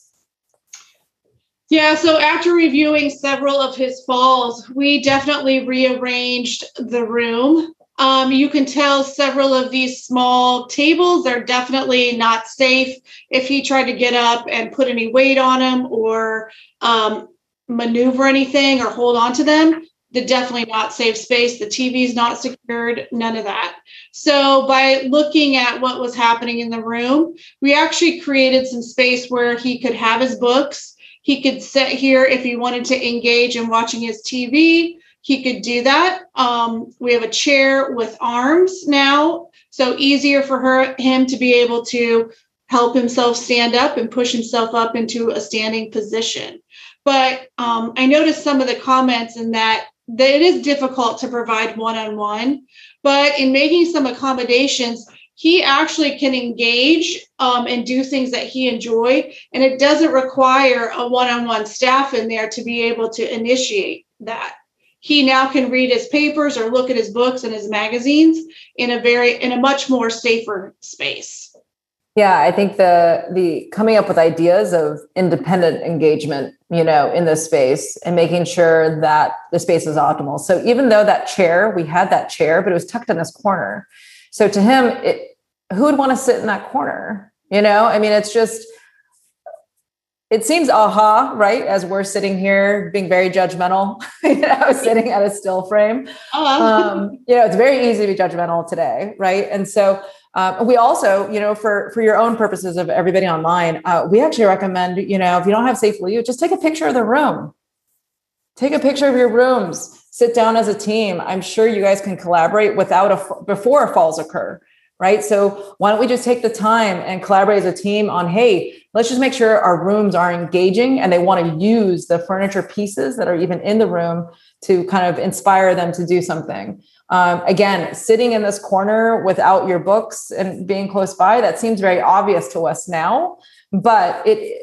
yeah so after reviewing several of his falls we definitely rearranged the room um, you can tell several of these small tables are definitely not safe if he tried to get up and put any weight on them or um, maneuver anything or hold on to them the definitely not safe space. The TV's not secured, none of that. So, by looking at what was happening in the room, we actually created some space where he could have his books. He could sit here if he wanted to engage in watching his TV. He could do that. Um, we have a chair with arms now, so easier for her him to be able to help himself stand up and push himself up into a standing position. But um, I noticed some of the comments in that that it is difficult to provide one-on-one but in making some accommodations he actually can engage um, and do things that he enjoy and it doesn't require a one-on-one staff in there to be able to initiate that he now can read his papers or look at his books and his magazines in a very in a much more safer space yeah, I think the the coming up with ideas of independent engagement, you know, in this space and making sure that the space is optimal. So even though that chair, we had that chair, but it was tucked in this corner. So to him, it, who would want to sit in that corner? You know, I mean, it's just it seems aha, right? As we're sitting here being very judgmental, you know, sitting at a still frame. Uh-huh. Um, you know, it's very easy to be judgmental today, right? And so um, we also, you know, for for your own purposes of everybody online, uh, we actually recommend, you know, if you don't have SafelyYou, just take a picture of the room. Take a picture of your rooms. Sit down as a team. I'm sure you guys can collaborate without a before falls occur, right? So why don't we just take the time and collaborate as a team on, hey, let's just make sure our rooms are engaging and they want to use the furniture pieces that are even in the room to kind of inspire them to do something. Um, again, sitting in this corner without your books and being close by, that seems very obvious to us now, but it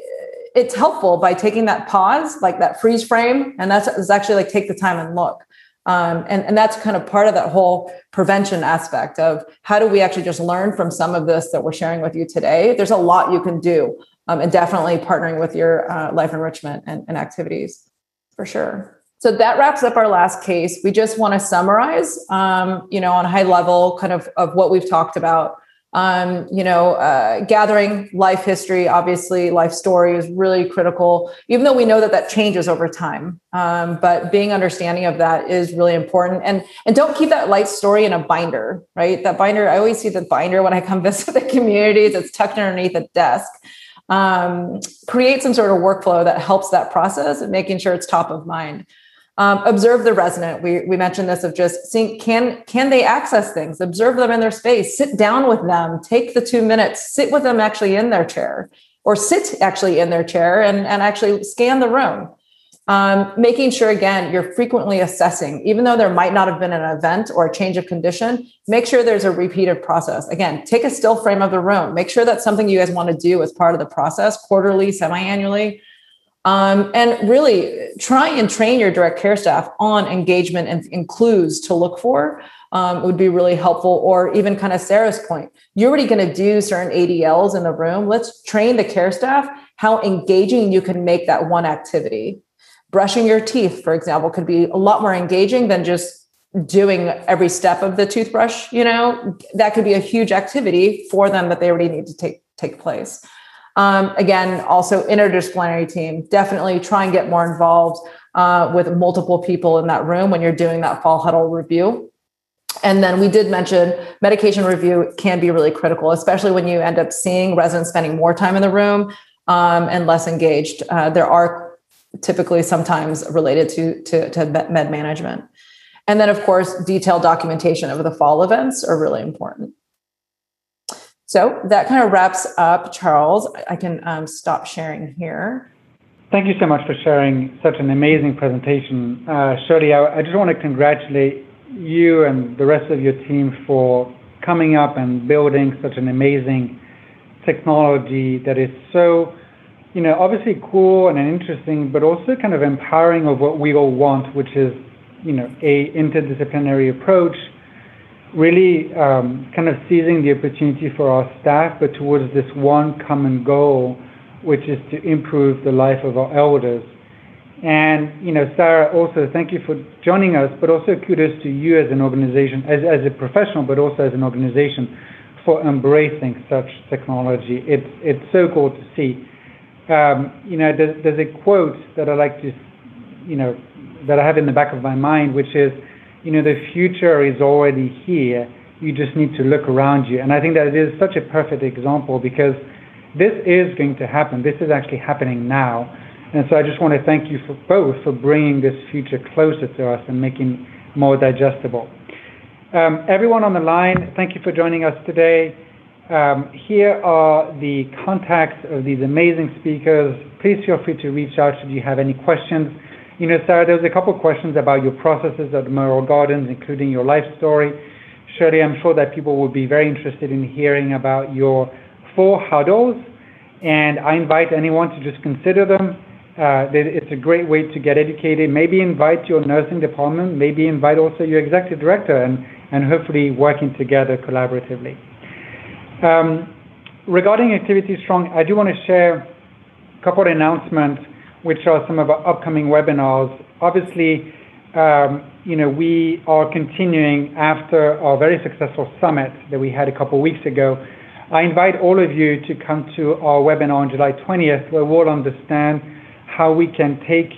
it's helpful by taking that pause, like that freeze frame, and that's is actually like take the time and look. Um, and, and that's kind of part of that whole prevention aspect of how do we actually just learn from some of this that we're sharing with you today. There's a lot you can do, um, and definitely partnering with your uh, life enrichment and, and activities for sure. So that wraps up our last case. We just want to summarize, um, you know, on a high level, kind of of what we've talked about. Um, you know, uh, gathering life history, obviously, life story is really critical. Even though we know that that changes over time, um, but being understanding of that is really important. And and don't keep that life story in a binder, right? That binder. I always see the binder when I come visit the communities. It's tucked underneath a desk. Um, create some sort of workflow that helps that process and making sure it's top of mind. Um, observe the resident. We, we mentioned this of just seeing can can they access things? Observe them in their space. Sit down with them. Take the two minutes. Sit with them actually in their chair, or sit actually in their chair and and actually scan the room. Um, making sure again you're frequently assessing, even though there might not have been an event or a change of condition. Make sure there's a repeated process. Again, take a still frame of the room. Make sure that's something you guys want to do as part of the process, quarterly, semi-annually Um, and really try and train your direct care staff on engagement and, and clues to look for um, would be really helpful. Or even kind of Sara's point, you're already going to do certain ADLs in the room. Let's train the care staff how engaging you can make that one activity. Brushing your teeth, for example, could be a lot more engaging than just doing every step of the toothbrush. You know, that could be a huge activity for them that they already need to take take place. Um, again, also interdisciplinary team. Definitely try and get more involved uh, with multiple people in that room when you're doing that fall huddle review. And then we did mention medication review can be really critical, especially when you end up seeing residents spending more time in the room um, and less engaged. Uh, there are typically sometimes related to, to, to med management. And then, of course, detailed documentation of the fall events are really important. So that kind of wraps up, Charles. I can um, stop sharing here. Thank you so much for sharing such an amazing presentation. Uh, Shirley, I, I just want to congratulate you and the rest of your team for coming up and building such an amazing technology that is so, you know, obviously cool and interesting, but also kind of empowering of what we all want, which is, you know, a interdisciplinary approach really um, kind of seizing the opportunity for our staff, but towards this one common goal, which is to improve the life of our elders. And, you know, Sara, also thank you for joining us, but also kudos to you as an organization, as, as a professional, but also as an organization for embracing such technology. It's, it's so cool to see. Um, you know, there's, there's a quote that I like to, you know, that I have in the back of my mind, which is, you know, the future is already here. You just need to look around you. And I think that it is such a perfect example because this is going to happen. This is actually happening now. And so I just want to thank you for both for bringing this future closer to us and making more digestible. Um, everyone on the line, thank you for joining us today. Um, here are the contacts of these amazing speakers. Please feel free to reach out should you have any questions. You know, Sara, there was a couple questions about your processes at Merrill Gardens, including your life story. Shirley, I'm sure that people will be very interested in hearing about your fall huddles, and I invite anyone to just consider them. Uh, it's a great way to get educated. Maybe invite your nursing department, maybe invite also your executive director, and, and hopefully working together collaboratively. Um, regarding Activity Strong, I do want to share a couple of announcements which are some of our upcoming webinars. Obviously, um, you know, we are continuing after our very successful summit that we had a couple weeks ago. I invite all of you to come to our webinar on July 20th, where we'll understand how we can take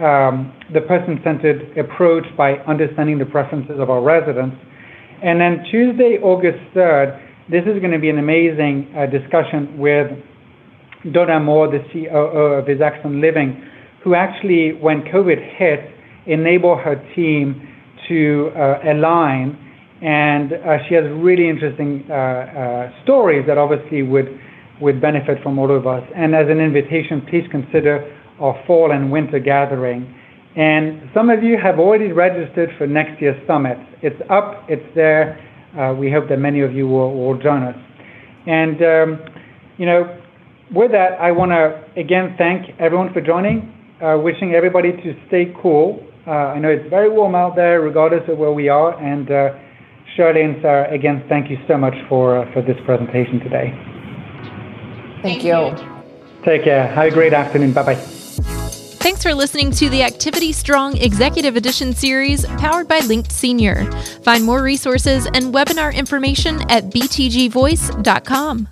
um, the person-centered approach by understanding the preferences of our residents. And then Tuesday, August 3rd, this is going to be an amazing uh, discussion with Donna Moore, the COO of Is Living, who actually, when COVID hit, enabled her team to uh, align. And uh, she has really interesting uh, uh, stories that obviously would, would benefit from all of us. And as an invitation, please consider our fall and winter gathering. And some of you have already registered for next year's summit. It's up, it's there. Uh, we hope that many of you will, will join us. And, um, you know, with that, I want to again thank everyone for joining. Uh, wishing everybody to stay cool. Uh, I know it's very warm out there, regardless of where we are. And uh, Shirley and Sara, again, thank you so much for uh, for this presentation today. Thank, you. Take care. Have a great afternoon. Bye bye. Thanks for listening to the Activity Strong Executive Edition series powered by Linked Senior. Find more resources and webinar information at btgvoice.com.